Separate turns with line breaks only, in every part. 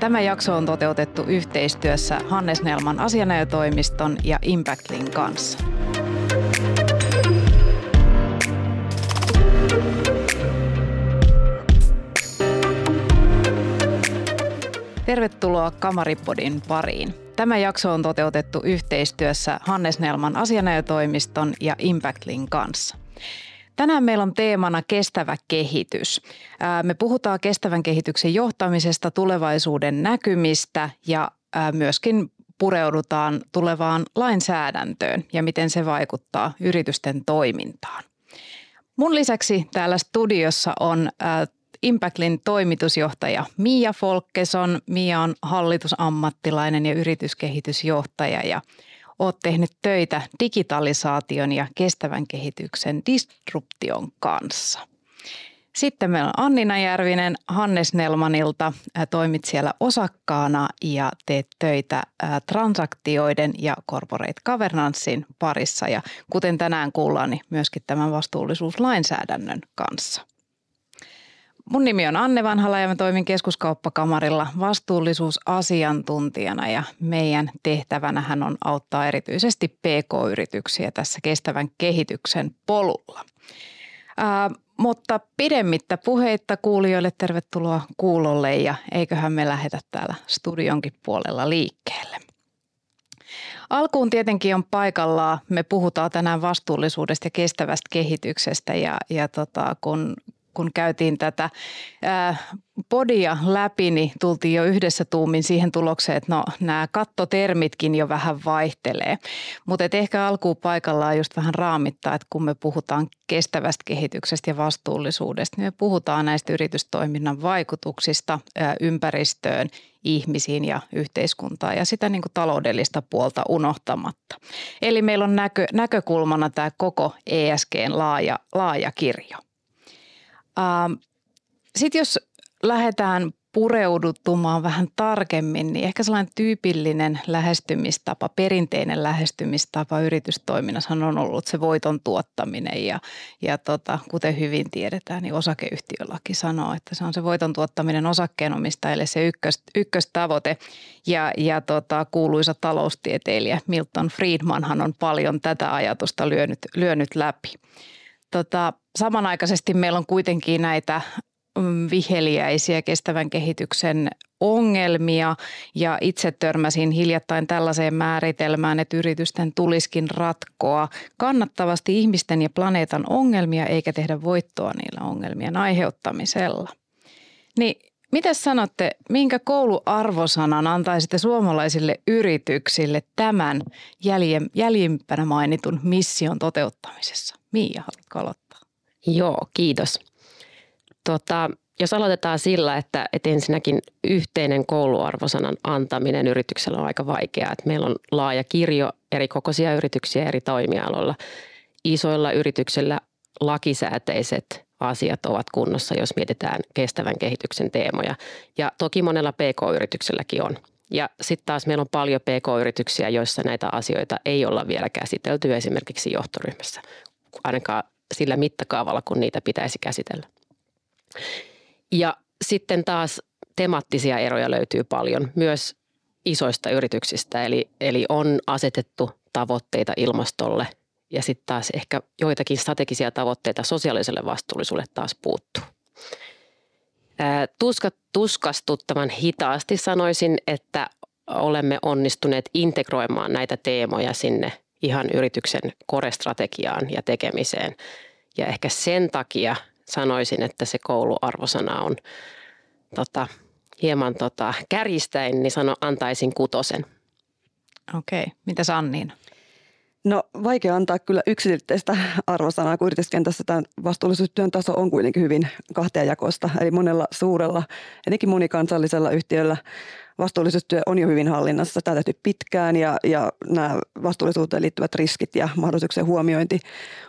Tämä jakso on toteutettu yhteistyössä Hannes Nelman asianajotoimiston ja Impactlin kanssa. Tervetuloa Kamaripodin pariin. Tämä jakso on toteutettu yhteistyössä Hannes Nelman asianajotoimiston ja Impactlin kanssa. Tänään meillä on teemana kestävä kehitys. Me puhutaan kestävän kehityksen johtamisesta, tulevaisuuden näkymistä ja myöskin pureudutaan tulevaan lainsäädäntöön ja miten se vaikuttaa yritysten toimintaan. Mun lisäksi täällä studiossa on Impactlin toimitusjohtaja Mia Folkeson. Mia on hallitusammattilainen ja yrityskehitysjohtaja ja olet tehnyt töitä digitalisaation ja kestävän kehityksen disruption kanssa. Sitten meillä on Annina Järvinen Hannes Nelmanilta. Toimit siellä osakkaana ja teet töitä transaktioiden ja corporate governancein parissa. Ja kuten tänään kuullaan, niin myöskin tämän vastuullisuuslainsäädännön kanssa – Mun nimi on Anne Vanhala ja mä toimin keskuskauppakamarilla vastuullisuusasiantuntijana ja meidän tehtävänähän on auttaa erityisesti PK-yrityksiä tässä kestävän kehityksen polulla. Ää, mutta pidemmittä puheitta kuulijoille tervetuloa kuulolle ja eiköhän me lähetä täällä studionkin puolella liikkeelle. Alkuun tietenkin on paikallaan. Me puhutaan tänään vastuullisuudesta ja kestävästä kehityksestä ja, ja tota, kun kun käytiin tätä ää, podia läpi, niin tultiin jo yhdessä tuumin siihen tulokseen, että no nämä kattotermitkin jo vähän vaihtelee. Mutta ehkä alkuun paikallaan just vähän raamittaa, että kun me puhutaan kestävästä kehityksestä ja vastuullisuudesta, niin me puhutaan näistä yritystoiminnan vaikutuksista ää, ympäristöön, ihmisiin ja yhteiskuntaan ja sitä niin kuin taloudellista puolta unohtamatta. Eli meillä on näkö, näkökulmana tämä koko ESGn laaja, laaja kirjo. Ähm, Sitten jos lähdetään pureudutumaan vähän tarkemmin, niin ehkä sellainen tyypillinen lähestymistapa, perinteinen lähestymistapa yritystoiminnassa on ollut se voiton tuottaminen ja, ja tota, kuten hyvin tiedetään, niin osakeyhtiölaki sanoo, että se on se voiton tuottaminen osakkeenomistajille se ykkös, ykköstavoite ja, ja tota, kuuluisa taloustieteilijä Milton Friedmanhan on paljon tätä ajatusta lyönyt, lyönyt läpi. Tota, samanaikaisesti meillä on kuitenkin näitä mm, viheliäisiä kestävän kehityksen ongelmia ja itse törmäsin hiljattain tällaiseen määritelmään, että yritysten tuliskin ratkoa kannattavasti ihmisten ja planeetan ongelmia eikä tehdä voittoa niillä ongelmien aiheuttamisella. Niin Miten sanotte, minkä kouluarvosanan antaisitte suomalaisille yrityksille tämän jäljimpänä mainitun mission toteuttamisessa? Miia, haluatko aloittaa?
Joo, kiitos. Tota, jos aloitetaan sillä, että, että ensinnäkin yhteinen kouluarvosanan antaminen yrityksellä on aika vaikeaa. Että meillä on laaja kirjo eri kokoisia yrityksiä eri toimialoilla. Isoilla yrityksillä lakisääteiset asiat ovat kunnossa, jos mietitään kestävän kehityksen teemoja. Ja toki monella PK-yritykselläkin on. Ja sitten taas meillä on paljon PK-yrityksiä, joissa näitä asioita ei olla vielä käsitelty esimerkiksi johtoryhmässä, ainakaan sillä mittakaavalla, kun niitä pitäisi käsitellä. Ja sitten taas temaattisia eroja löytyy paljon myös isoista yrityksistä, eli, eli on asetettu tavoitteita ilmastolle – ja sitten taas ehkä joitakin strategisia tavoitteita sosiaaliselle vastuullisuudelle taas puuttuu. Tuska, tuskastuttavan hitaasti sanoisin, että olemme onnistuneet integroimaan näitä teemoja sinne ihan yrityksen korestrategiaan ja tekemiseen. Ja ehkä sen takia sanoisin, että se kouluarvosana on tota, hieman tota, kärjistäin, niin sano, antaisin kutosen.
Okei, mitä Sanniina?
No vaikea antaa kyllä yksiselitteistä arvosanaa, kun yrityskentässä tämä vastuullisuustyön taso on kuitenkin hyvin kahtiajakoista. Eli monella suurella, etenkin monikansallisella yhtiöllä vastuullisuustyö on jo hyvin hallinnassa. Tämä tehty pitkään ja, ja nämä vastuullisuuteen liittyvät riskit ja mahdollisuuksien huomiointi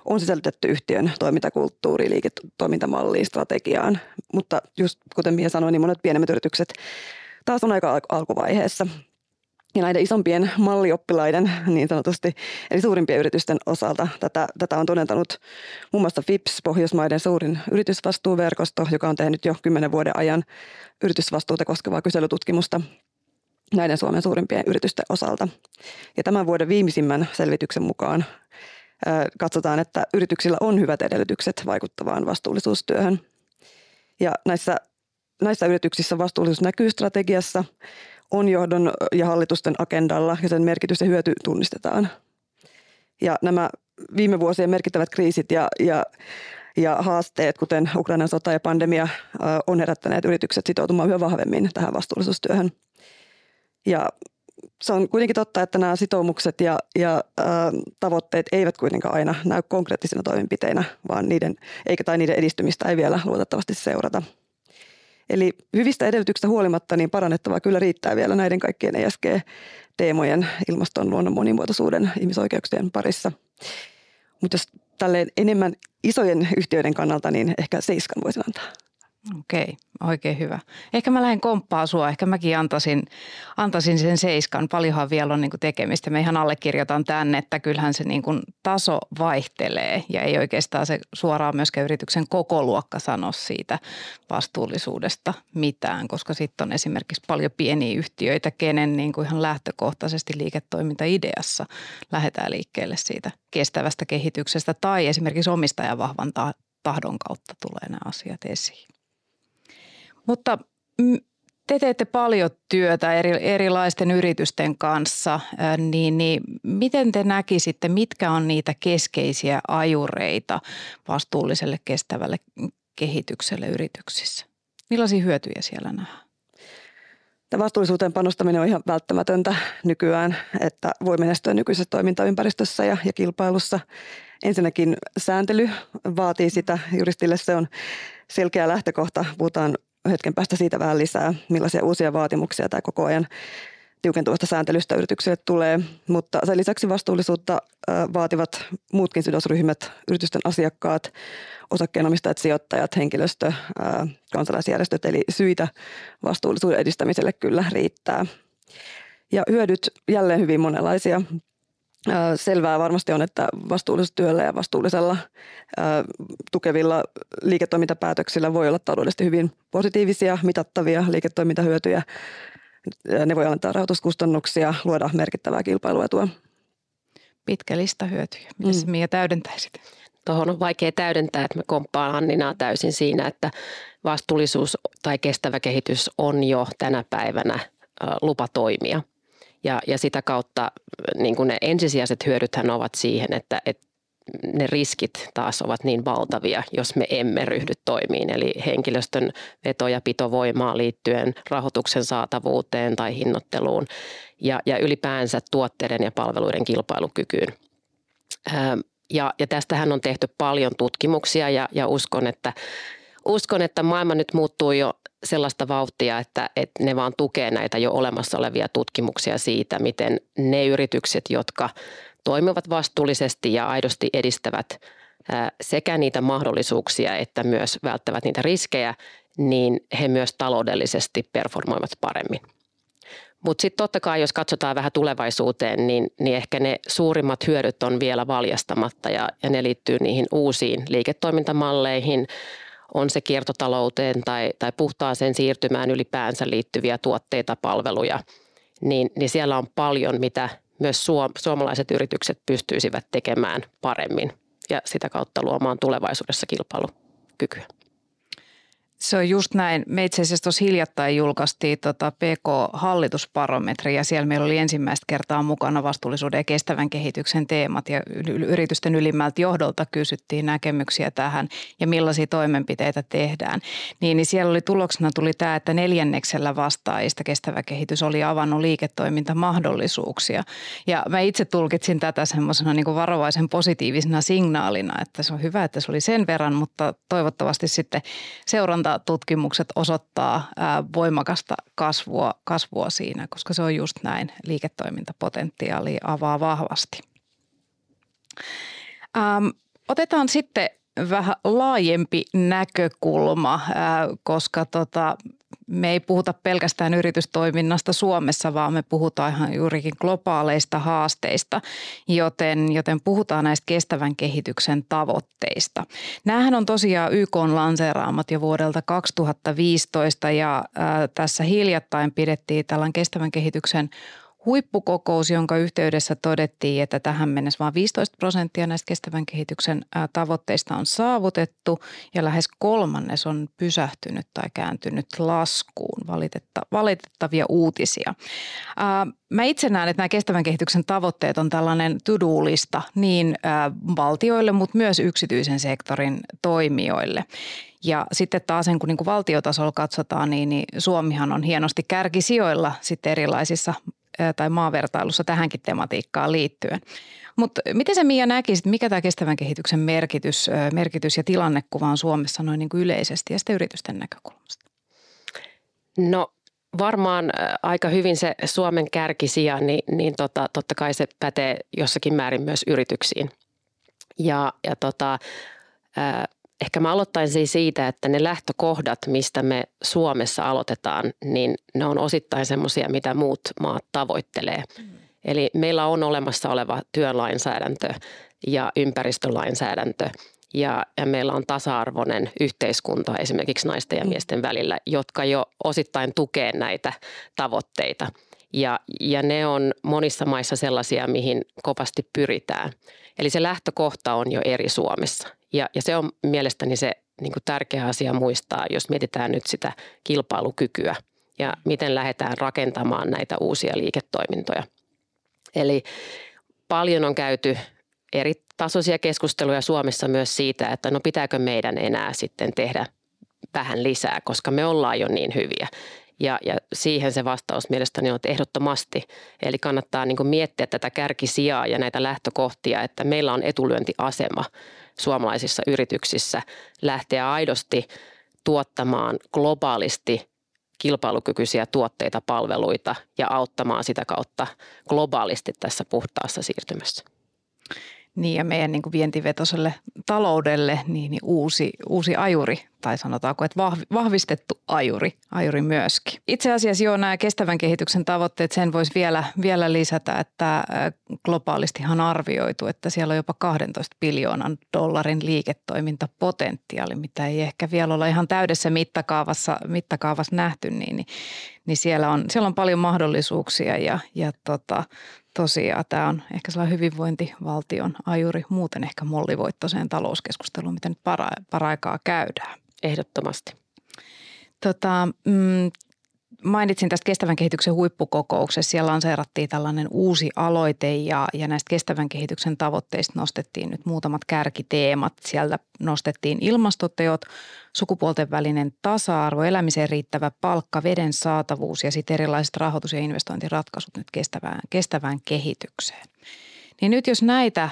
on sisällytetty yhtiön toimintakulttuuriin, liiketoimintamalliin, strategiaan. Mutta just kuten Mia sanoi, niin monet pienemmät yritykset taas on aika alkuvaiheessa – Ja näiden isompien mallioppilaiden niin sanotusti, eli suurimpien yritysten osalta tätä, tätä on todentanut muun muassa FIPS, Pohjoismaiden suurin yritysvastuuverkosto, joka on tehnyt jo kymmenen vuoden ajan yritysvastuuta koskevaa kyselytutkimusta näiden Suomen suurimpien yritysten osalta. Ja tämän vuoden viimeisimmän selvityksen mukaan katsotaan, että yrityksillä on hyvät edellytykset vaikuttavaan vastuullisuustyöhön. Ja näissä, näissä yrityksissä vastuullisuus näkyy strategiassa, on johdon ja hallitusten agendalla ja sen merkitys ja hyöty tunnistetaan. Ja nämä viime vuosien merkittävät kriisit ja, ja, ja haasteet, kuten Ukrainan sota ja pandemia, on herättäneet yritykset sitoutumaan yhä vahvemmin tähän vastuullisuustyöhön. Ja se on kuitenkin totta, että nämä sitoumukset ja, ja ä, tavoitteet eivät kuitenkaan aina näy konkreettisina toimenpiteinä, vaan niiden, eikä tai niiden edistymistä ei vielä luotettavasti seurata. Eli hyvistä edellytyksistä huolimatta niin parannettavaa kyllä riittää vielä näiden kaikkien ESG-teemojen, ilmaston, luonnon monimuotoisuuden, ihmisoikeuksien parissa. Mutta jos tälleen enemmän isojen yhtiöiden kannalta, niin ehkä seiskan voisin antaa.
Okei, oikein hyvä. Ehkä mä lähden komppaa sua, ehkä mäkin antaisin, antaisin sen seiskan. Paljonhan vielä on niin tekemistä. Me ihan allekirjoitan tänne, että kyllähän se niin kuin taso vaihtelee ja ei oikeastaan se suoraan myöskään yrityksen koko luokka sano siitä vastuullisuudesta mitään, koska sitten on esimerkiksi paljon pieniä yhtiöitä, kenen niin kuin ihan lähtökohtaisesti liiketoimintaideassa lähdetään liikkeelle siitä kestävästä kehityksestä tai esimerkiksi omistajan vahvan tahdon kautta tulee nämä asiat esiin. Mutta te teette paljon työtä eri, erilaisten yritysten kanssa, niin, niin miten te näkisitte, mitkä on niitä keskeisiä ajureita vastuulliselle kestävälle kehitykselle yrityksissä? Millaisia hyötyjä siellä nähdään?
Tämä vastuullisuuteen panostaminen on ihan välttämätöntä nykyään, että voi menestyä nykyisessä toimintaympäristössä ja, ja kilpailussa. Ensinnäkin sääntely vaatii sitä. Juristille se on selkeä lähtökohta. Puhutaan hetken päästä siitä vähän lisää, millaisia uusia vaatimuksia tämä koko ajan tiukentuvasta sääntelystä yrityksille tulee, mutta sen lisäksi vastuullisuutta vaativat muutkin sidosryhmät, yritysten asiakkaat, osakkeenomistajat, sijoittajat, henkilöstö, kansalaisjärjestöt, eli syitä vastuullisuuden edistämiselle kyllä riittää. Ja hyödyt jälleen hyvin monenlaisia. Selvää varmasti on, että vastuullisuustyöllä ja vastuullisella tukevilla liiketoimintapäätöksillä voi olla taloudellisesti hyvin positiivisia, mitattavia liiketoimintahyötyjä. Ne voi alentaa rahoituskustannuksia, luoda merkittävää kilpailuetua.
Pitkä lista hyötyjä. Miten mm. Mia täydentäisit?
Tuohon on vaikea täydentää, että me komppaan Anninaa täysin siinä, että vastuullisuus tai kestävä kehitys on jo tänä päivänä lupa toimia – ja, ja sitä kautta niin kuin ne ensisijaiset hyödythän ovat siihen, että, että ne riskit taas ovat niin valtavia, jos me emme ryhdy toimiin. Eli henkilöstön veto- ja pitovoimaa liittyen rahoituksen saatavuuteen tai hinnoitteluun ja, ja ylipäänsä tuotteiden ja palveluiden kilpailukykyyn. Ja, ja tästähän on tehty paljon tutkimuksia ja, ja uskon, että uskon, että maailma nyt muuttuu jo sellaista vauhtia, että, että ne vaan tukee näitä jo olemassa olevia tutkimuksia siitä, miten ne yritykset, jotka toimivat vastuullisesti ja aidosti edistävät sekä niitä mahdollisuuksia että myös välttävät niitä riskejä, niin he myös taloudellisesti performoivat paremmin. Mutta sitten totta kai, jos katsotaan vähän tulevaisuuteen, niin, niin ehkä ne suurimmat hyödyt on vielä valjastamatta ja, ja ne liittyy niihin uusiin liiketoimintamalleihin, on se kiertotalouteen tai, tai puhtaaseen siirtymään ylipäänsä liittyviä tuotteita, palveluja, niin, niin siellä on paljon, mitä myös suom- suomalaiset yritykset pystyisivät tekemään paremmin ja sitä kautta luomaan tulevaisuudessa kilpailukykyä.
Se on just näin. Me itse asiassa tuossa hiljattain julkaistiin tota PK-hallitusbarometri ja siellä meillä oli ensimmäistä kertaa mukana vastuullisuuden ja kestävän kehityksen teemat ja yritysten ylimmältä johdolta kysyttiin näkemyksiä tähän ja millaisia toimenpiteitä tehdään. Niin, niin siellä oli tuloksena tuli tämä, että neljänneksellä vastaajista kestävä kehitys oli avannut liiketoimintamahdollisuuksia. Ja mä itse tulkitsin tätä semmoisena niin varovaisen positiivisena signaalina, että se on hyvä, että se oli sen verran, mutta toivottavasti sitten seuranta tutkimukset osoittaa voimakasta kasvua, kasvua siinä, koska se on just näin. Liiketoimintapotentiaali avaa vahvasti. Ähm, otetaan sitten vähän laajempi näkökulma, koska tota, me ei puhuta pelkästään yritystoiminnasta Suomessa, vaan me puhutaan ihan juurikin globaaleista haasteista, joten, joten puhutaan näistä kestävän kehityksen tavoitteista. Nämähän on tosiaan YK on lanseeraamat jo vuodelta 2015 ja ää, tässä hiljattain pidettiin tällainen kestävän kehityksen huippukokous, jonka yhteydessä todettiin, että tähän mennessä vain 15 prosenttia näistä kestävän kehityksen tavoitteista on saavutettu ja lähes kolmannes on pysähtynyt tai kääntynyt laskuun. Valitetta, valitettavia uutisia. Mä itse näen, että nämä kestävän kehityksen tavoitteet on tällainen to-do-lista niin valtioille, mutta myös yksityisen sektorin toimijoille. Ja sitten taas kun niin kuin valtiotasolla katsotaan, niin, niin Suomihan on hienosti kärkisijoilla sitten erilaisissa tai maavertailussa tähänkin tematiikkaan liittyen. Mutta miten se Mia näkisit, mikä tämä kestävän kehityksen merkitys, merkitys ja tilannekuva on Suomessa noin niin kuin yleisesti ja sitten yritysten näkökulmasta?
No varmaan aika hyvin se Suomen kärkisija, niin, niin tota, totta kai se pätee jossakin määrin myös yrityksiin. Ja, ja tota, Ehkä mä aloittaisin siitä, että ne lähtökohdat, mistä me Suomessa aloitetaan, niin ne on osittain semmoisia, mitä muut maat tavoittelee. Mm. Eli meillä on olemassa oleva työlainsäädäntö ja ympäristölainsäädäntö ja, ja meillä on tasa-arvoinen yhteiskunta esimerkiksi naisten ja mm. miesten välillä, jotka jo osittain tukee näitä tavoitteita. Ja, ja ne on monissa maissa sellaisia, mihin kovasti pyritään. Eli se lähtökohta on jo eri Suomessa. Ja, ja se on mielestäni se niin kuin tärkeä asia muistaa, jos mietitään nyt sitä kilpailukykyä ja miten lähdetään rakentamaan näitä uusia liiketoimintoja. Eli paljon on käyty eri tasoisia keskusteluja Suomessa myös siitä, että no pitääkö meidän enää sitten tehdä vähän lisää, koska me ollaan jo niin hyviä. Ja, ja siihen se vastaus mielestäni on, että ehdottomasti. Eli kannattaa niin kuin miettiä tätä kärkisijaa ja näitä lähtökohtia, että meillä on etulyöntiasema suomalaisissa yrityksissä lähteä aidosti tuottamaan globaalisti kilpailukykyisiä tuotteita, palveluita ja auttamaan sitä kautta globaalisti tässä puhtaassa siirtymässä.
Niin ja meidän niin kuin taloudelle niin, niin uusi, uusi ajuri tai sanotaanko, että vahvistettu ajuri, ajuri myöskin. Itse asiassa joo nämä kestävän kehityksen tavoitteet, sen voisi vielä, vielä lisätä, että globaalistihan arvioitu, että siellä on jopa 12 biljoonan dollarin liiketoimintapotentiaali, mitä ei ehkä vielä olla ihan täydessä mittakaavassa, mittakaavassa nähty, niin, niin, niin siellä, on, siellä on paljon mahdollisuuksia ja, ja tota, tosiaan tämä on ehkä sellainen hyvinvointivaltion ajuri muuten ehkä mollivoittoiseen talouskeskusteluun, mitä nyt para, paraikaa käydään.
Ehdottomasti.
Tota, mm, mainitsin tästä kestävän kehityksen huippukokouksessa. Siellä lanseerattiin tällainen uusi aloite ja, ja näistä kestävän kehityksen tavoitteista nostettiin nyt muutamat kärkiteemat. Sieltä nostettiin ilmastoteot, sukupuolten välinen tasa-arvo, elämiseen riittävä palkka, veden saatavuus ja sitten erilaiset rahoitus- ja investointiratkaisut nyt kestävään, kestävään kehitykseen. Niin nyt jos näitä,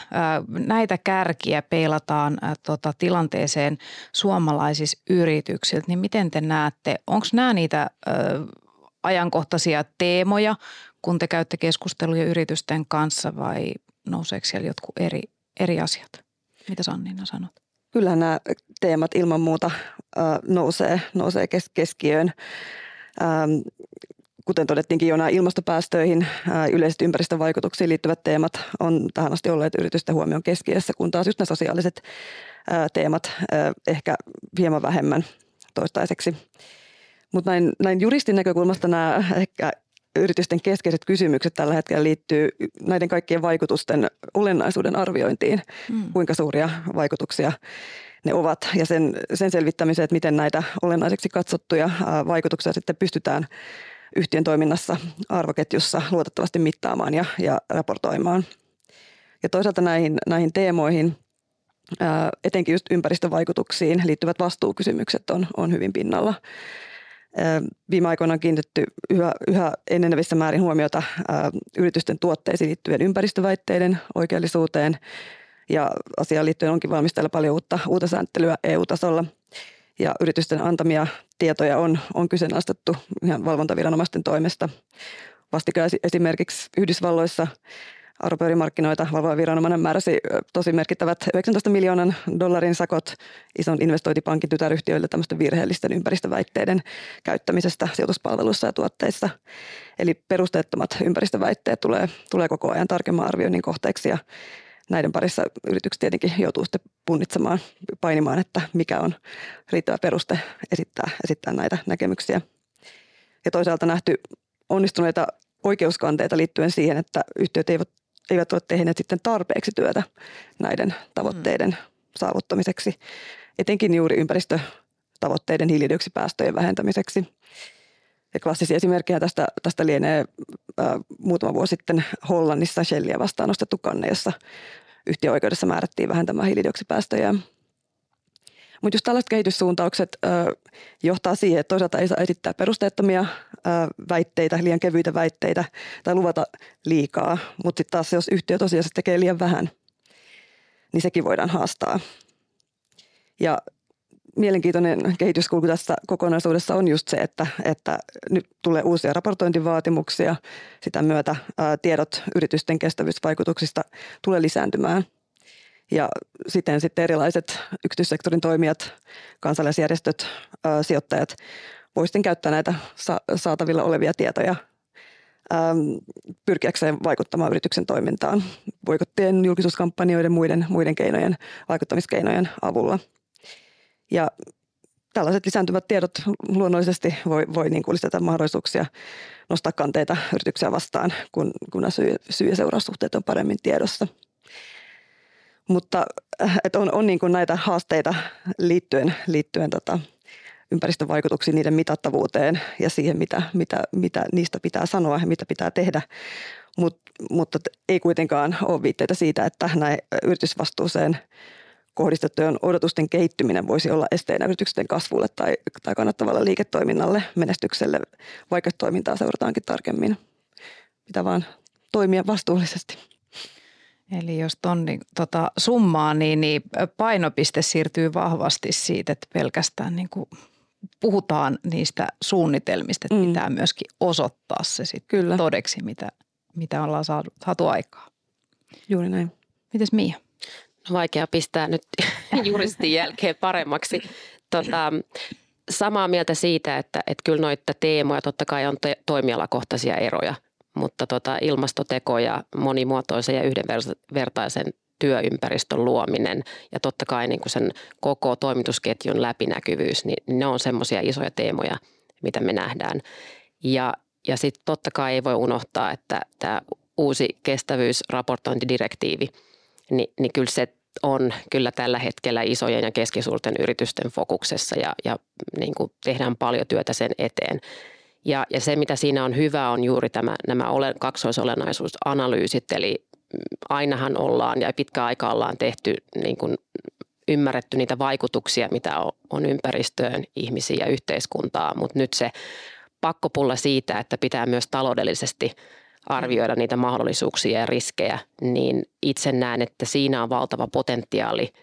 näitä kärkiä peilataan tota, tilanteeseen suomalaisissa yrityksiltä, niin miten te näette, onko nämä niitä ajankohtaisia teemoja, kun te käytte keskusteluja yritysten kanssa vai nouseeko siellä jotkut eri, eri asiat? Mitä Sannina sanot?
Kyllä nämä teemat ilman muuta nousee, nousee keskiöön kuten todettiinkin jo nämä ilmastopäästöihin, yleiset ympäristövaikutuksiin liittyvät teemat on tähän asti olleet yritysten huomion keskiössä, kun taas just nämä sosiaaliset teemat ehkä hieman vähemmän toistaiseksi. Mutta näin, näin juristin näkökulmasta nämä ehkä yritysten keskeiset kysymykset tällä hetkellä liittyy näiden kaikkien vaikutusten olennaisuuden arviointiin, mm. kuinka suuria vaikutuksia ne ovat ja sen, sen selvittämiseen, että miten näitä olennaiseksi katsottuja vaikutuksia sitten pystytään yhtiön toiminnassa arvoketjussa luotettavasti mittaamaan ja, ja raportoimaan. Ja toisaalta näihin, näihin teemoihin, ää, etenkin just ympäristövaikutuksiin liittyvät vastuukysymykset on, on hyvin pinnalla. Ää, viime aikoina on kiinnitetty yhä, yhä enenevissä määrin huomiota ää, yritysten tuotteisiin liittyvien ympäristöväitteiden oikeellisuuteen ja asiaan liittyen onkin valmistella paljon uutta, uutta sääntelyä EU-tasolla – ja yritysten antamia tietoja on, on kyseenalaistettu ihan valvontaviranomaisten toimesta. Vastikään esimerkiksi Yhdysvalloissa arvopaperimarkkinoita valvova viranomainen määräsi tosi merkittävät 19 miljoonan dollarin sakot ison investointipankin tytäryhtiöille tämmöisten virheellisten ympäristöväitteiden käyttämisestä sijoituspalveluissa ja tuotteissa. Eli perusteettomat ympäristöväitteet tulee, tulee koko ajan tarkemman arvioinnin kohteeksi ja näiden parissa yritykset tietenkin joutuu sitten punnitsemaan, painimaan, että mikä on riittävä peruste esittää, esittää näitä näkemyksiä. Ja toisaalta nähty onnistuneita oikeuskanteita liittyen siihen, että yhtiöt eivät, eivät ole tehneet sitten tarpeeksi työtä näiden tavoitteiden mm. saavuttamiseksi, etenkin juuri ympäristötavoitteiden hiilidioksipäästöjen vähentämiseksi. Ja klassisia esimerkkejä tästä, tästä lienee äh, muutama vuosi sitten Hollannissa Shellia vastaan nostettu kanne, jossa yhtiöoikeudessa määrättiin vähentämään hiilidioksipäästöjä. Mutta just tällaiset kehityssuuntaukset ö, johtaa siihen, että toisaalta ei saa esittää perusteettomia ö, väitteitä, liian kevyitä väitteitä tai luvata liikaa. Mutta sitten taas jos yhtiö tosiaan tekee liian vähän, niin sekin voidaan haastaa. Ja mielenkiintoinen kehityskulku tässä kokonaisuudessa on just se, että, että nyt tulee uusia raportointivaatimuksia. Sitä myötä ää, tiedot yritysten kestävyysvaikutuksista tulee lisääntymään. Ja siten sitten erilaiset yksityissektorin toimijat, kansalaisjärjestöt, ää, sijoittajat voisivat käyttää näitä sa- saatavilla olevia tietoja pyrkiäkseen vaikuttamaan yrityksen toimintaan voikottien, julkisuuskampanjoiden, muiden, muiden keinojen, vaikuttamiskeinojen avulla – ja tällaiset lisääntyvät tiedot luonnollisesti voi, voi niin kuin lisätä mahdollisuuksia nostaa kanteita yrityksiä vastaan, kun, kun nämä syy, syy- ja seuraussuhteet on paremmin tiedossa. Mutta äh, että on, on niin kuin näitä haasteita liittyen, liittyen tota, ympäristövaikutuksiin, niiden mitattavuuteen ja siihen, mitä, mitä, mitä niistä pitää sanoa ja mitä pitää tehdä. Mut, mutta ei kuitenkaan ole viitteitä siitä, että näin yritysvastuuseen kohdistettujen odotusten kehittyminen voisi olla esteenä yritysten kasvulle tai, tai kannattavalle liiketoiminnalle, menestykselle, vaikka toimintaa seurataankin tarkemmin. Pitää vaan toimia vastuullisesti.
Eli jos ton niin, tota, summaa, niin, niin painopiste siirtyy vahvasti siitä, että pelkästään niin kuin puhutaan niistä suunnitelmista, että mm. pitää myöskin osoittaa se sit Kyllä. todeksi, mitä, mitä ollaan saatu, saatu aikaa.
Juuri näin.
Mites Mia?
Vaikea pistää nyt juristin jälkeen paremmaksi. Tota, samaa mieltä siitä, että, että kyllä noita teemoja totta kai on te- toimialakohtaisia eroja, mutta tota, ilmastoteko ja monimuotoisen ja yhdenvertaisen työympäristön luominen ja totta kai niin kuin sen koko toimitusketjun läpinäkyvyys, niin ne on semmoisia isoja teemoja, mitä me nähdään. Ja, ja sitten totta kai ei voi unohtaa, että tämä uusi kestävyysraportointidirektiivi – niin, niin kyllä se on kyllä tällä hetkellä isojen ja keskisuurten yritysten fokuksessa ja, ja niin kuin tehdään paljon työtä sen eteen. Ja, ja se, mitä siinä on hyvä, on juuri tämä, nämä ole, kaksoisolennaisuusanalyysit, eli ainahan ollaan ja pitkä aika ollaan tehty niin kuin ymmärretty niitä vaikutuksia, mitä on, ympäristöön, ihmisiä ja yhteiskuntaa, mutta nyt se pakkopulla siitä, että pitää myös taloudellisesti – arvioida niitä mahdollisuuksia ja riskejä, niin itse näen, että siinä on valtava potentiaali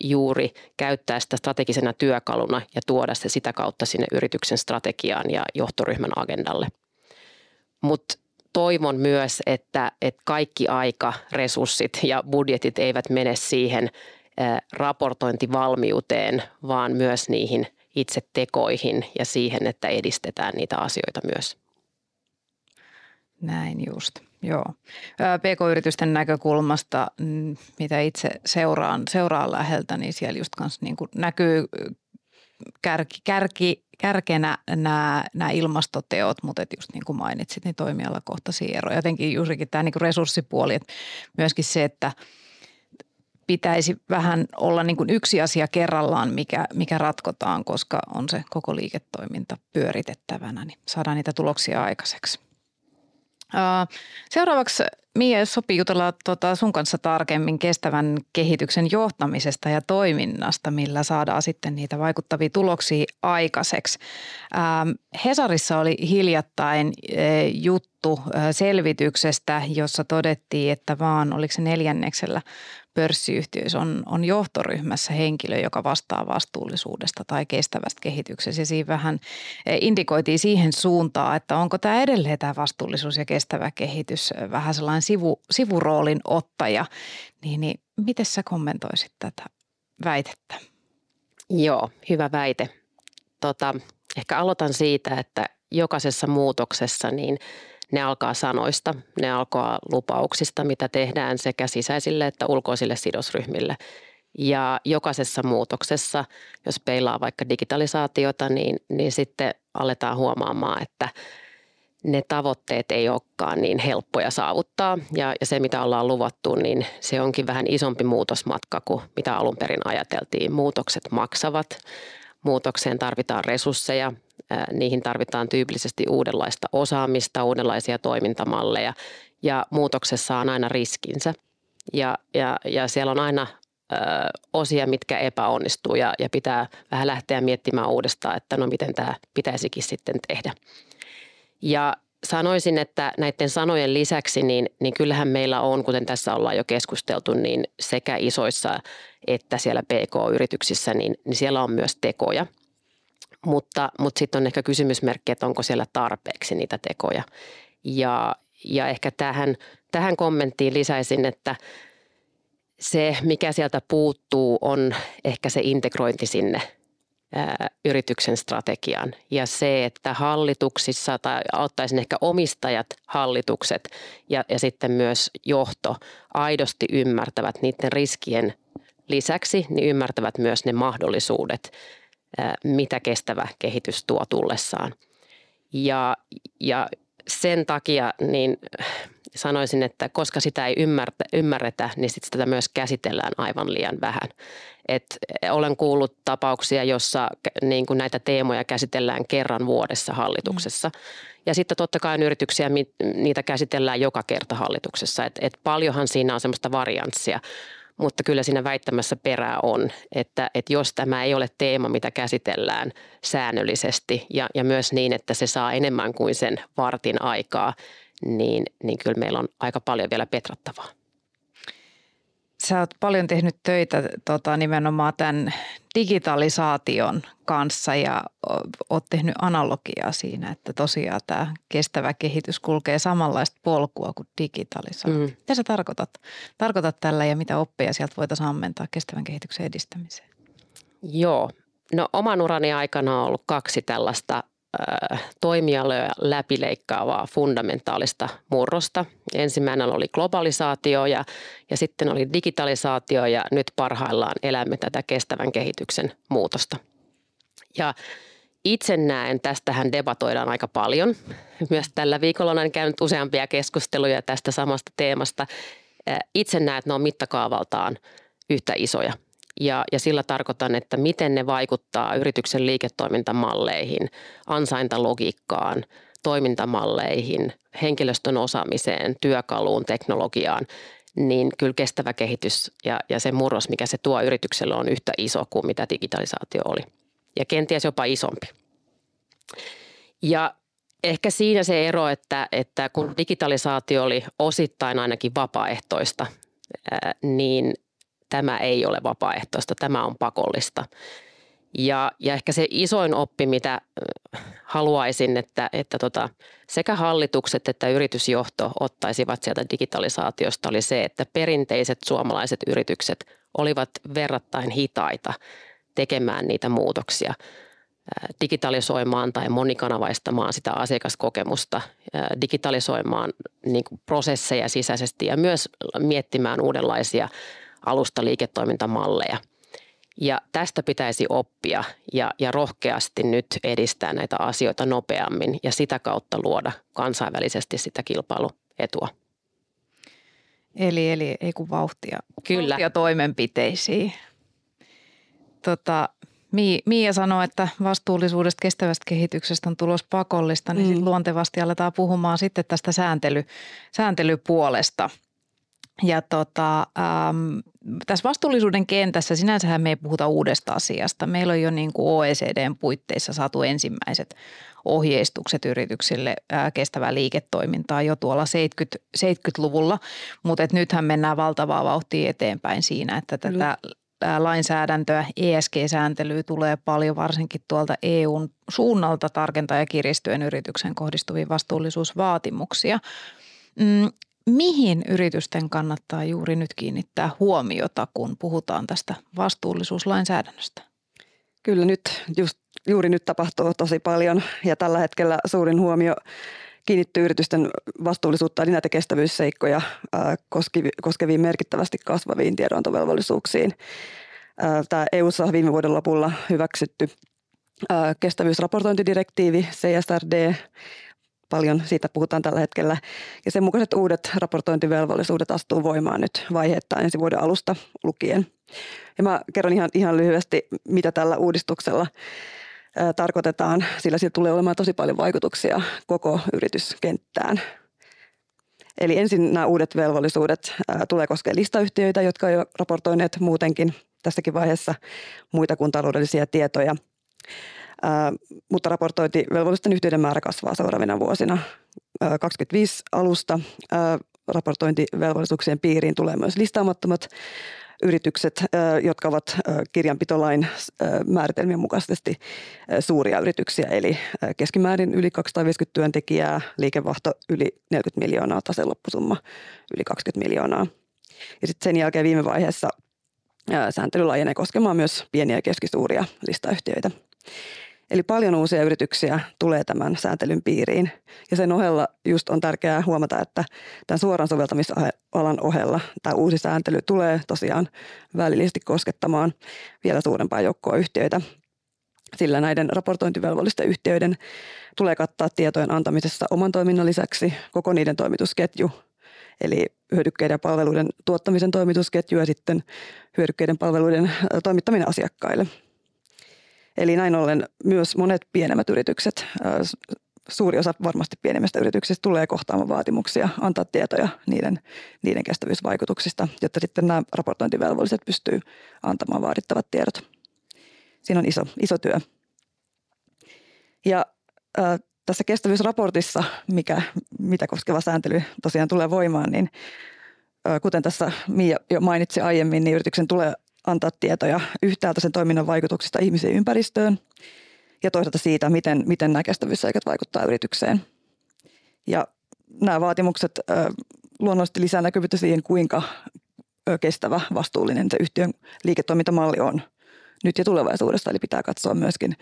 juuri käyttää sitä strategisena työkaluna ja tuoda se sitä kautta sinne yrityksen strategiaan ja johtoryhmän agendalle. Mutta toivon myös, että, että kaikki aika, resurssit ja budjetit eivät mene siihen raportointivalmiuteen, vaan myös niihin itse tekoihin ja siihen, että edistetään niitä asioita myös.
Näin just, joo. PK-yritysten näkökulmasta, mm, mitä itse seuraan, seuraan läheltä, niin siellä just kanssa niin näkyy kärki, kärki, kärkenä nämä, nämä ilmastoteot, mutta et just niin kuin mainitsit, niin toimialakohtaisia eroja. Jotenkin juurikin tämä niin kuin resurssipuoli, että myöskin se, että pitäisi vähän olla niin kuin yksi asia kerrallaan, mikä, mikä ratkotaan, koska on se koko liiketoiminta pyöritettävänä, niin saadaan niitä tuloksia aikaiseksi. Seuraavaksi Mie sopii jutella tuota sun kanssa tarkemmin kestävän kehityksen johtamisesta ja toiminnasta, millä saadaan sitten niitä vaikuttavia tuloksia aikaiseksi. Hesarissa oli hiljattain juttu selvityksestä, jossa todettiin, että vaan oliko se neljänneksellä pörssiyhtiöissä on, on johtoryhmässä henkilö, joka vastaa vastuullisuudesta tai kestävästä kehityksestä. Siinä vähän eh, indikoitiin siihen suuntaan, että onko tämä edelleen tämä vastuullisuus ja kestävä kehitys eh, vähän sellainen sivu, sivuroolin ottaja. Niin, niin miten sä kommentoisit tätä väitettä?
Joo, hyvä väite. Tota, ehkä aloitan siitä, että jokaisessa muutoksessa niin ne alkaa sanoista, ne alkaa lupauksista, mitä tehdään sekä sisäisille että ulkoisille sidosryhmille. Ja jokaisessa muutoksessa, jos peilaa vaikka digitalisaatiota, niin, niin sitten aletaan huomaamaan, että ne tavoitteet ei olekaan niin helppoja saavuttaa. Ja, ja se, mitä ollaan luvattu, niin se onkin vähän isompi muutosmatka kuin mitä alun perin ajateltiin. Muutokset maksavat, muutokseen tarvitaan resursseja, niihin tarvitaan tyypillisesti uudenlaista osaamista, uudenlaisia toimintamalleja ja muutoksessa on aina riskinsä. Ja, ja, ja siellä on aina osia, mitkä epäonnistuu ja, ja pitää vähän lähteä miettimään uudestaan, että no miten tämä pitäisikin sitten tehdä. Ja sanoisin, että näiden sanojen lisäksi, niin, niin kyllähän meillä on, kuten tässä ollaan jo keskusteltu, niin sekä isoissa että siellä PK-yrityksissä, niin, niin siellä on myös tekoja. Mutta, mutta sitten on ehkä kysymysmerkki, että onko siellä tarpeeksi niitä tekoja. Ja, ja ehkä tähän, tähän kommenttiin lisäisin, että se, mikä sieltä puuttuu, on ehkä se integrointi sinne – yrityksen strategian ja se, että hallituksissa tai auttaisin ehkä omistajat, hallitukset ja, ja sitten myös johto aidosti ymmärtävät niiden riskien lisäksi, niin ymmärtävät myös ne mahdollisuudet, mitä kestävä kehitys tuo tullessaan. Ja, ja sen takia niin sanoisin, että koska sitä ei ymmärretä, niin sit sitä myös käsitellään aivan liian vähän. Et olen kuullut tapauksia, jossa niin kuin näitä teemoja käsitellään kerran vuodessa hallituksessa. Mm. Ja sitten totta kai on yrityksiä, niitä käsitellään joka kerta hallituksessa. Et, et paljonhan siinä on semmoista varianssia, mutta kyllä siinä väittämässä perää on, että, että jos tämä ei ole teema, mitä käsitellään säännöllisesti ja, ja myös niin, että se saa enemmän kuin sen vartin aikaa, niin, niin kyllä meillä on aika paljon vielä petrattavaa.
Sä oot paljon tehnyt töitä tota, nimenomaan tämän digitalisaation kanssa ja oot tehnyt analogiaa siinä, että tosiaan tämä kestävä kehitys kulkee samanlaista polkua kuin digitalisaatio. Mm. Mitä sä tarkoitat, tarkoitat tällä ja mitä oppeja sieltä voitaisiin ammentaa kestävän kehityksen edistämiseen?
Joo, no oman urani aikana on ollut kaksi tällaista toimialoja läpileikkaavaa fundamentaalista murrosta. Ensimmäinen oli globalisaatio ja, ja sitten oli digitalisaatio ja nyt parhaillaan elämme tätä kestävän kehityksen muutosta. Ja itse näen, tästähän debatoidaan aika paljon. Myös tällä viikolla olen käynyt useampia keskusteluja tästä samasta teemasta. Itse näen, että ne on mittakaavaltaan yhtä isoja – ja, ja sillä tarkoitan, että miten ne vaikuttaa yrityksen liiketoimintamalleihin, ansaintalogiikkaan, toimintamalleihin, henkilöstön osaamiseen, työkaluun, teknologiaan, niin kyllä kestävä kehitys ja, ja se murros, mikä se tuo yritykselle on yhtä iso kuin mitä digitalisaatio oli. Ja kenties jopa isompi. Ja ehkä siinä se ero, että, että kun digitalisaatio oli osittain ainakin vapaaehtoista, niin tämä ei ole vapaaehtoista, tämä on pakollista. Ja, ja ehkä se isoin oppi, mitä haluaisin, että, että tota, sekä hallitukset että yritysjohto ottaisivat sieltä digitalisaatiosta, oli se, että perinteiset suomalaiset yritykset olivat verrattain hitaita tekemään niitä muutoksia digitalisoimaan tai monikanavaistamaan sitä asiakaskokemusta, digitalisoimaan niin prosesseja sisäisesti ja myös miettimään uudenlaisia alusta liiketoimintamalleja. Ja tästä pitäisi oppia ja, ja rohkeasti nyt edistää näitä asioita nopeammin ja sitä kautta luoda kansainvälisesti sitä kilpailuetua.
Eli, eli ei kun vauhtia, Kyllä. vauhtia toimenpiteisiin. Tota, Miia sanoi, että vastuullisuudesta kestävästä kehityksestä on tulos pakollista, niin mm. luontevasti aletaan puhumaan sitten tästä sääntely, sääntelypuolesta – Ja tota, ähm, tässä vastuullisuuden kentässä sinänsähän me ei puhuta uudesta asiasta. Meillä on jo niin kuin OECDn puitteissa saatu ensimmäiset ohjeistukset yrityksille ää, kestävää liiketoimintaa jo tuolla 70, 70-luvulla, mutta et nythän mennään valtavaa vauhtia eteenpäin siinä, että tätä lainsäädäntöä, ESG-sääntelyä tulee paljon varsinkin tuolta EUn suunnalta tarkentaa ja kiristyen yrityksen kohdistuviin vastuullisuusvaatimuksia. Mm, mihin yritysten kannattaa juuri nyt kiinnittää huomiota, kun puhutaan tästä vastuullisuuslainsäädännöstä?
Kyllä nyt, just, juuri nyt tapahtuu tosi paljon ja tällä hetkellä suurin huomio kiinnittyy yritysten vastuullisuutta eli näitä kestävyysseikkoja koskeviin merkittävästi kasvaviin tiedonantovelvollisuuksiin. Tämä EU-ssa viime vuoden lopulla hyväksytty kestävyysraportointidirektiivi CSRD paljon siitä puhutaan tällä hetkellä. Ja sen mukaiset uudet raportointivelvollisuudet astuu voimaan nyt vaiheetta ensi vuoden alusta lukien. Ja mä kerron ihan, ihan lyhyesti, mitä tällä uudistuksella ää, tarkoitetaan, sillä sillä tulee olemaan tosi paljon vaikutuksia koko yrityskenttään. Eli ensin nämä uudet velvollisuudet ää, tulee koskemaan listayhtiöitä, jotka jo raportoineet muutenkin tässäkin vaiheessa muita kuin taloudellisia tietoja – mutta raportointivelvollisten yhtiöiden määrä kasvaa seuraavina vuosina. 25 alusta raportointivelvollisuuksien piiriin tulee myös listaamattomat yritykset, jotka ovat kirjanpitolain määritelmien mukaisesti suuria yrityksiä, eli keskimäärin yli 250 työntekijää, liikevaihto yli 40 miljoonaa, taseloppusumma yli 20 miljoonaa. Ja sitten sen jälkeen viime vaiheessa sääntely laajenee koskemaan myös pieniä ja keskisuuria listayhtiöitä. Eli paljon uusia yrityksiä tulee tämän sääntelyn piiriin. Ja sen ohella just on tärkeää huomata, että tämän suoran soveltamisalan ohella tämä uusi sääntely tulee tosiaan välillisesti koskettamaan vielä suurempaa joukkoa yhtiöitä. Sillä näiden raportointivelvollisten yhtiöiden tulee kattaa tietojen antamisessa oman toiminnan lisäksi koko niiden toimitusketju, eli hyödykkeiden ja palveluiden tuottamisen toimitusketju ja sitten hyödykkeiden palveluiden toimittaminen asiakkaille – Eli näin ollen myös monet pienemmät yritykset, suuri osa varmasti pienemmistä yrityksistä tulee kohtaamaan vaatimuksia antaa tietoja niiden, niiden kestävyysvaikutuksista, jotta sitten nämä raportointivelvolliset pystyy antamaan vaadittavat tiedot. Siinä on iso, iso työ. Ja äh, tässä kestävyysraportissa, mikä, mitä koskeva sääntely tosiaan tulee voimaan, niin kuten tässä Mia jo mainitsi aiemmin, niin yrityksen tulee antaa tietoja yhtäältä sen toiminnan vaikutuksista ihmisiin ympäristöön ja toisaalta siitä, miten, miten nämä kestävyysseikat vaikuttaa yritykseen. Ja nämä vaatimukset luonnollisesti lisää näkyvyyttä siihen, kuinka kestävä, vastuullinen se yhtiön liiketoimintamalli on nyt ja tulevaisuudessa. Eli pitää katsoa myöskin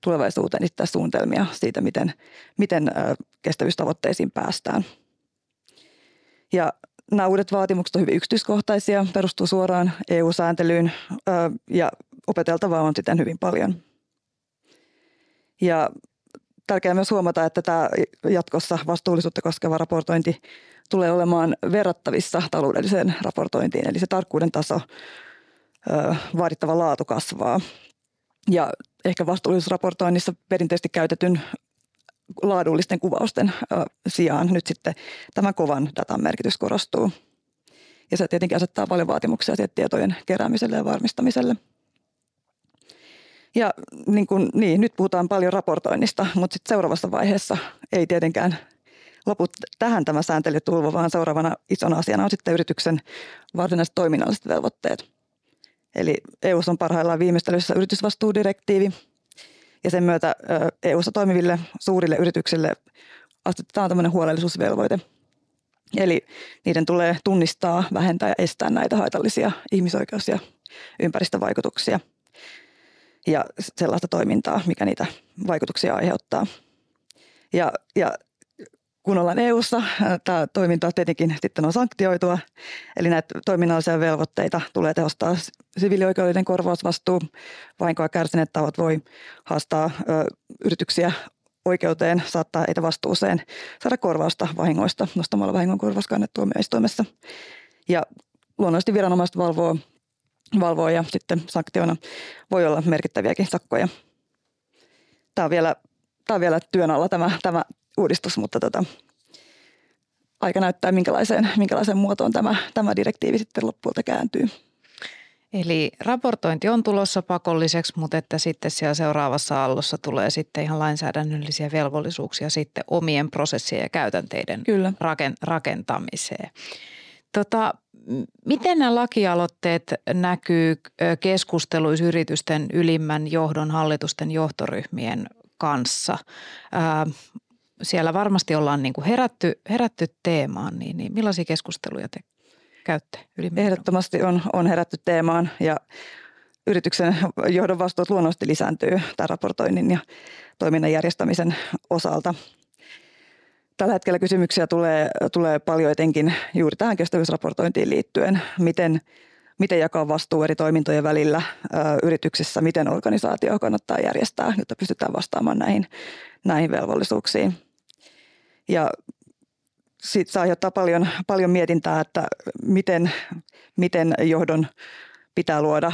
tulevaisuuteen niitä suunnitelmia siitä, miten, miten kestävyystavoitteisiin päästään. Ja Nämä uudet vaatimukset ovat hyvin yksityiskohtaisia, perustuu suoraan EU-sääntelyyn ja opeteltavaa on sitten hyvin paljon. Ja tärkeää myös huomata, että tämä jatkossa vastuullisuutta koskeva raportointi tulee olemaan verrattavissa taloudelliseen raportointiin, eli se tarkkuuden taso, vaadittava laatu kasvaa. Ja ehkä vastuullisuusraportoinnissa perinteisesti käytetyn laadullisten kuvausten sijaan nyt sitten tämän kovan datan merkitys korostuu. Ja se tietenkin asettaa paljon vaatimuksia tietojen keräämiselle ja varmistamiselle. Ja niin kuin, niin, nyt puhutaan paljon raportoinnista, mutta sitten seuraavassa vaiheessa ei tietenkään lopu tähän tämä sääntelytulva, vaan seuraavana isona asiana on sitten yrityksen varsinaiset toiminnalliset velvoitteet. Eli EU on parhaillaan viimeistelyssä yritysvastuudirektiivi, ja sen myötä EU-ssa toimiville suurille yrityksille asetetaan tämmöinen huolellisuusvelvoite. Eli niiden tulee tunnistaa, vähentää ja estää näitä haitallisia ihmisoikeus- ja ympäristövaikutuksia ja sellaista toimintaa, mikä niitä vaikutuksia aiheuttaa. Ja, ja kun ollaan EU-ssa, tämä toiminta tietenkin sitten on sanktioitua, eli näitä toiminnallisia velvoitteita tulee tehostaa siviilioikeudellinen korvausvastuu. Vahinkoa kärsineet tahot voi haastaa ö, yrityksiä oikeuteen, saattaa heitä vastuuseen, saada korvausta vahingoista nostamalla vahingonkorvauskannet tuomioistuimessa. Ja luonnollisesti viranomaiset valvoo, valvoo ja sitten sanktiona voi olla merkittäviäkin sakkoja. Tämä on vielä, tämä on vielä työn alla tämä, tämä uudistus, mutta tota, aika näyttää, minkälaiseen, minkälaiseen muotoon tämä, tämä direktiivi sitten loppuulta kääntyy.
Eli raportointi on tulossa pakolliseksi, mutta että sitten siellä seuraavassa aallossa tulee sitten ihan lainsäädännöllisiä velvollisuuksia sitten omien prosessien ja käytänteiden Kyllä. rakentamiseen. Tota, miten nämä lakialoitteet näkyy keskusteluissa yritysten ylimmän johdon hallitusten johtoryhmien kanssa? Siellä varmasti ollaan niin kuin herätty, herätty teemaan, niin, niin millaisia keskusteluja te käytte
Ehdottomasti on, on herätty teemaan ja yrityksen johdon vastuut luonnollisesti lisääntyy tämän raportoinnin ja toiminnan järjestämisen osalta. Tällä hetkellä kysymyksiä tulee, tulee paljon etenkin juuri tähän kestävyysraportointiin liittyen. Miten, miten jakaa vastuu eri toimintojen välillä ö, yrityksissä, miten organisaatio kannattaa järjestää, jotta pystytään vastaamaan näihin, näihin velvollisuuksiin. Ja siitä se aiheuttaa paljon, paljon mietintää, että miten, miten johdon pitää luoda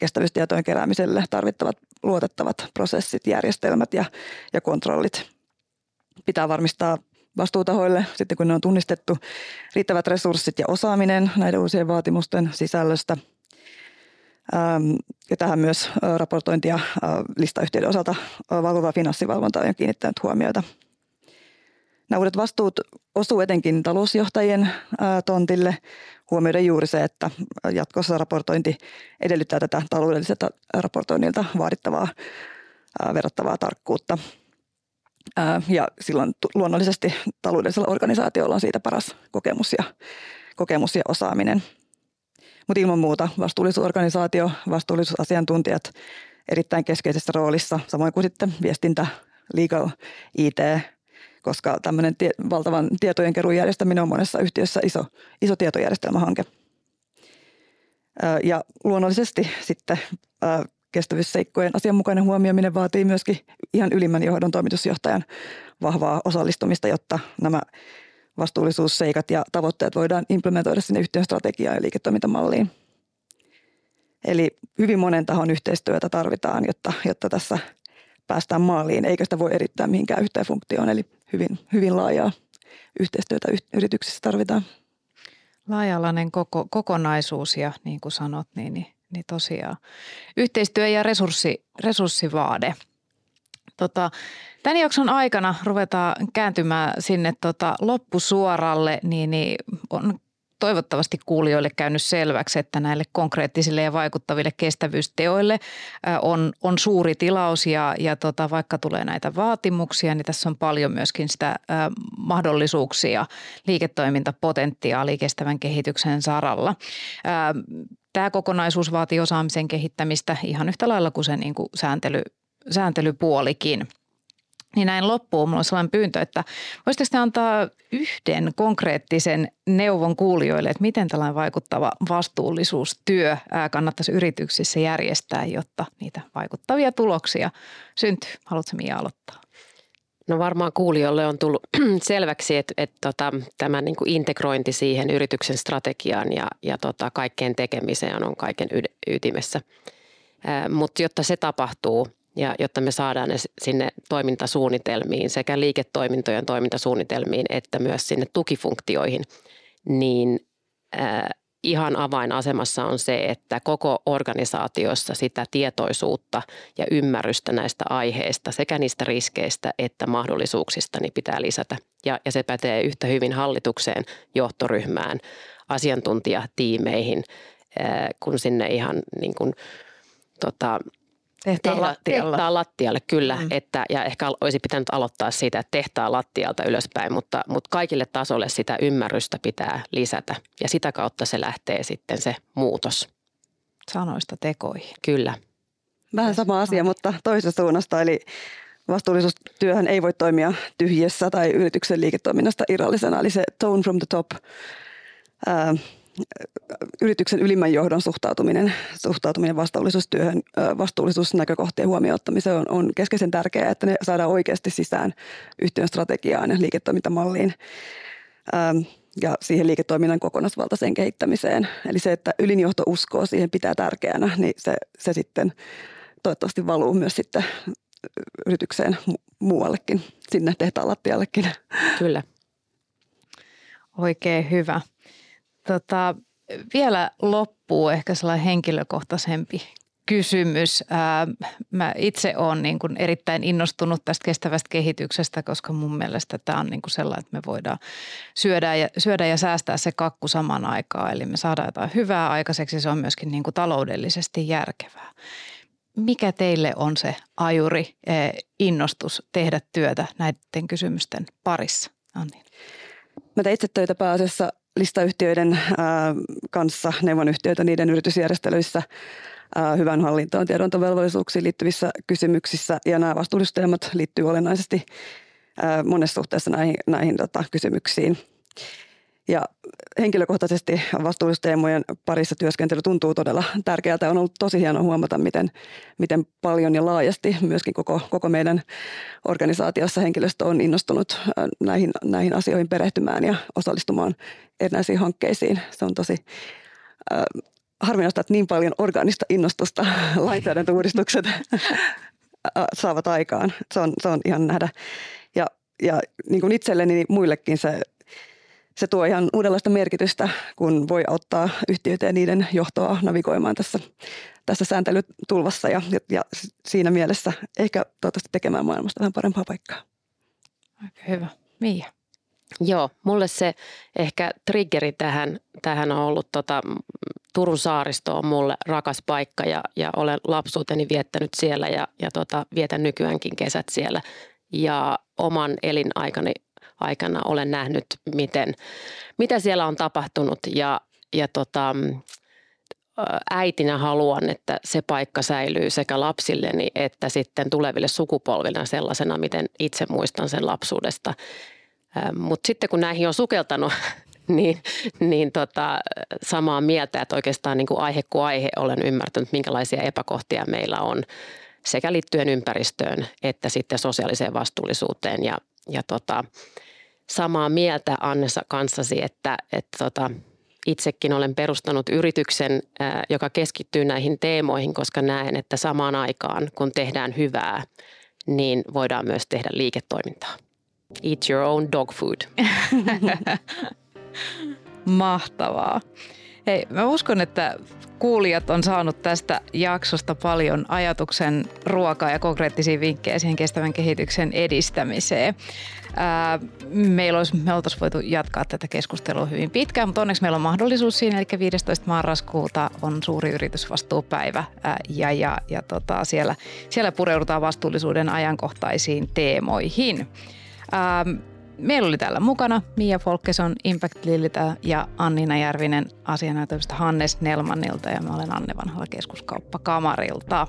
kestävyystietojen keräämiselle tarvittavat luotettavat prosessit, järjestelmät ja, ja kontrollit. Pitää varmistaa vastuutahoille, sitten kun ne on tunnistettu, riittävät resurssit ja osaaminen näiden uusien vaatimusten sisällöstä. Ja tähän myös raportointia listayhtiöiden osalta valvova finanssivalvonta on kiinnittänyt huomiota – Nämä uudet vastuut osuu etenkin talousjohtajien tontille. Huomioiden juuri se, että jatkossa raportointi edellyttää tätä taloudelliselta raportoinnilta vaadittavaa verrattavaa tarkkuutta. Ja silloin luonnollisesti taloudellisella organisaatiolla on siitä paras kokemus ja, kokemus ja osaaminen. Mutta ilman muuta vastuullisuusorganisaatio, vastuullisuusasiantuntijat erittäin keskeisessä roolissa, samoin kuin sitten viestintä, legal, IT, koska tämmöinen tie, valtavan tietojen järjestäminen on monessa yhtiössä iso, iso tietojärjestelmähanke. Ja luonnollisesti sitten kestävyysseikkojen asianmukainen huomioiminen vaatii myöskin ihan ylimmän johdon toimitusjohtajan vahvaa osallistumista, jotta nämä vastuullisuusseikat ja tavoitteet voidaan implementoida sinne yhtiön strategiaan ja liiketoimintamalliin. Eli hyvin monen tahon yhteistyötä tarvitaan, jotta, jotta tässä päästään maaliin, eikä sitä voi erittää mihinkään yhteen funktioon. Eli hyvin, hyvin laajaa yhteistyötä yrityksissä tarvitaan.
Laajalainen koko, kokonaisuus ja niin kuin sanot, niin, niin, niin tosiaan yhteistyö ja resurssi, resurssivaade. Tota, tämän jakson aikana ruvetaan kääntymään sinne tota loppusuoralle, niin, niin on toivottavasti kuulijoille käynyt selväksi, että näille konkreettisille ja vaikuttaville kestävyysteoille on, on suuri tilaus ja, ja tota, vaikka tulee näitä vaatimuksia, niin tässä on paljon myöskin sitä ä, mahdollisuuksia, liiketoimintapotentiaalia kestävän kehityksen saralla. Ä, tämä kokonaisuus vaatii osaamisen kehittämistä ihan yhtä lailla kuin se niin kuin sääntely, sääntelypuolikin – niin näin loppuun minulla on sellainen pyyntö, että voisitteko te antaa yhden konkreettisen neuvon kuulijoille, että miten tällainen vaikuttava vastuullisuustyö kannattaisi yrityksissä järjestää, jotta niitä vaikuttavia tuloksia syntyy. Haluatko Mia aloittaa?
No varmaan kuulijoille on tullut selväksi, että, että tota, tämä niin kuin integrointi siihen yrityksen strategiaan ja, ja tota, kaikkeen tekemiseen on kaiken ytimessä. Mutta jotta se tapahtuu, ja jotta me saadaan ne sinne toimintasuunnitelmiin sekä liiketoimintojen toimintasuunnitelmiin että myös sinne tukifunktioihin, niin äh, ihan avainasemassa on se, että koko organisaatiossa sitä tietoisuutta ja ymmärrystä näistä aiheista sekä niistä riskeistä että mahdollisuuksista niin pitää lisätä. Ja, ja se pätee yhtä hyvin hallitukseen, johtoryhmään, asiantuntijatiimeihin, kun sinne ihan niin kuin, tota,
Tehtaan tehdä, lattialla.
Tehtaan lattialle, kyllä. Mm. Että, ja ehkä olisi pitänyt aloittaa siitä, että tehtaan lattialta ylöspäin, mutta, mutta kaikille tasolle sitä ymmärrystä pitää lisätä. Ja sitä kautta se lähtee sitten se muutos.
Sanoista tekoihin.
Kyllä.
Vähän sama asia, mutta toisesta suunnasta. Eli vastuullisuustyöhän ei voi toimia tyhjessä tai yrityksen liiketoiminnasta irrallisena. Eli se tone from the top ää, yrityksen ylimmän johdon suhtautuminen, suhtautuminen vastuullisuustyöhön, vastuullisuusnäkökohtien huomioon ottamiseen on, on keskeisen tärkeää, että ne saadaan oikeasti sisään yhtiön strategiaan ja liiketoimintamalliin ja siihen liiketoiminnan kokonaisvaltaiseen kehittämiseen. Eli se, että ylinjohto uskoo siihen pitää tärkeänä, niin se, se sitten toivottavasti valuu myös sitten yritykseen muuallekin, sinne tehtaan lattiallekin.
Kyllä.
Oikein hyvä. Tota, vielä loppuu ehkä sellainen henkilökohtaisempi kysymys. Mä itse olen niin kuin erittäin innostunut tästä kestävästä kehityksestä, koska mun mielestä tämä on niin kuin sellainen, että me voidaan syödä ja, syödä ja säästää se kakku saman aikaan. Eli me saadaan jotain hyvää aikaiseksi, se on myöskin niin kuin taloudellisesti järkevää. Mikä teille on se ajuri, innostus tehdä työtä näiden kysymysten parissa? Anni.
Mä teen itse töitä pääasiassa listayhtiöiden kanssa, neuvonyhtiöitä niiden yritysjärjestelyissä hyvän hallintoon tiedontovelvollisuuksiin liittyvissä kysymyksissä. Ja nämä vastuullisuusteemat liittyy olennaisesti monessa suhteessa näihin, näihin tota, kysymyksiin. Ja henkilökohtaisesti vastuullisuusteemojen parissa työskentely tuntuu todella tärkeältä. On ollut tosi hienoa huomata, miten, miten paljon ja laajasti myöskin koko, koko meidän organisaatiossa henkilöstö on innostunut näihin, näihin asioihin perehtymään ja osallistumaan erinäisiin hankkeisiin. Se on tosi harvinaista, että niin paljon organista innostusta lainsäädäntöuudistukset saavat aikaan. Se on, se on ihan nähdä. Ja, ja niin kuin itselleni, niin muillekin se, se tuo ihan uudenlaista merkitystä, kun voi auttaa yhtiöitä ja niiden johtoa navigoimaan tässä, tässä sääntelytulvassa ja, ja siinä mielessä ehkä toivottavasti tekemään maailmasta vähän parempaa paikkaa.
Aika hyvä. Mia.
Joo, mulle se ehkä triggeri tähän, tähän on ollut tota, Turun saaristo on mulle rakas paikka ja, ja olen lapsuuteni viettänyt siellä ja, ja tota, vietän nykyäänkin kesät siellä. Ja oman elinaikani aikana olen nähnyt, miten, mitä siellä on tapahtunut ja, ja tota, äitinä haluan, että se paikka säilyy sekä lapsilleni että sitten tuleville sukupolville sellaisena, miten itse muistan sen lapsuudesta. Mutta sitten kun näihin on sukeltanut niin, niin tota, samaa mieltä, että oikeastaan niin kuin aihe kuin aihe olen ymmärtänyt, minkälaisia epäkohtia meillä on sekä liittyen ympäristöön että sitten sosiaaliseen vastuullisuuteen. Ja, ja tota, samaa mieltä Annessa kanssasi, että, että tota, itsekin olen perustanut yrityksen, joka keskittyy näihin teemoihin, koska näen, että samaan aikaan kun tehdään hyvää, niin voidaan myös tehdä liiketoimintaa. Eat your own dog food.
Mahtavaa. Hei, mä uskon, että kuulijat on saanut tästä jaksosta paljon ajatuksen ruokaa ja konkreettisia vinkkejä siihen kestävän kehityksen edistämiseen. Meillä olisi, me oltaisiin voitu jatkaa tätä keskustelua hyvin pitkään, mutta onneksi meillä on mahdollisuus siinä, eli 15. marraskuuta on suuri yritysvastuupäivä ja, ja, ja tota, siellä, siellä pureudutaan vastuullisuuden ajankohtaisiin teemoihin. Ää, Meillä oli täällä mukana Mia Folkeson Impact Lilitä ja Annina Järvinen asianajatoimista Hannes Nelmannilta ja mä olen Anne Vanhala keskuskauppakamarilta.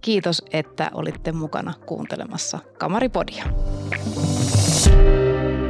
Kiitos, että olitte mukana kuuntelemassa Kamaripodia. thank you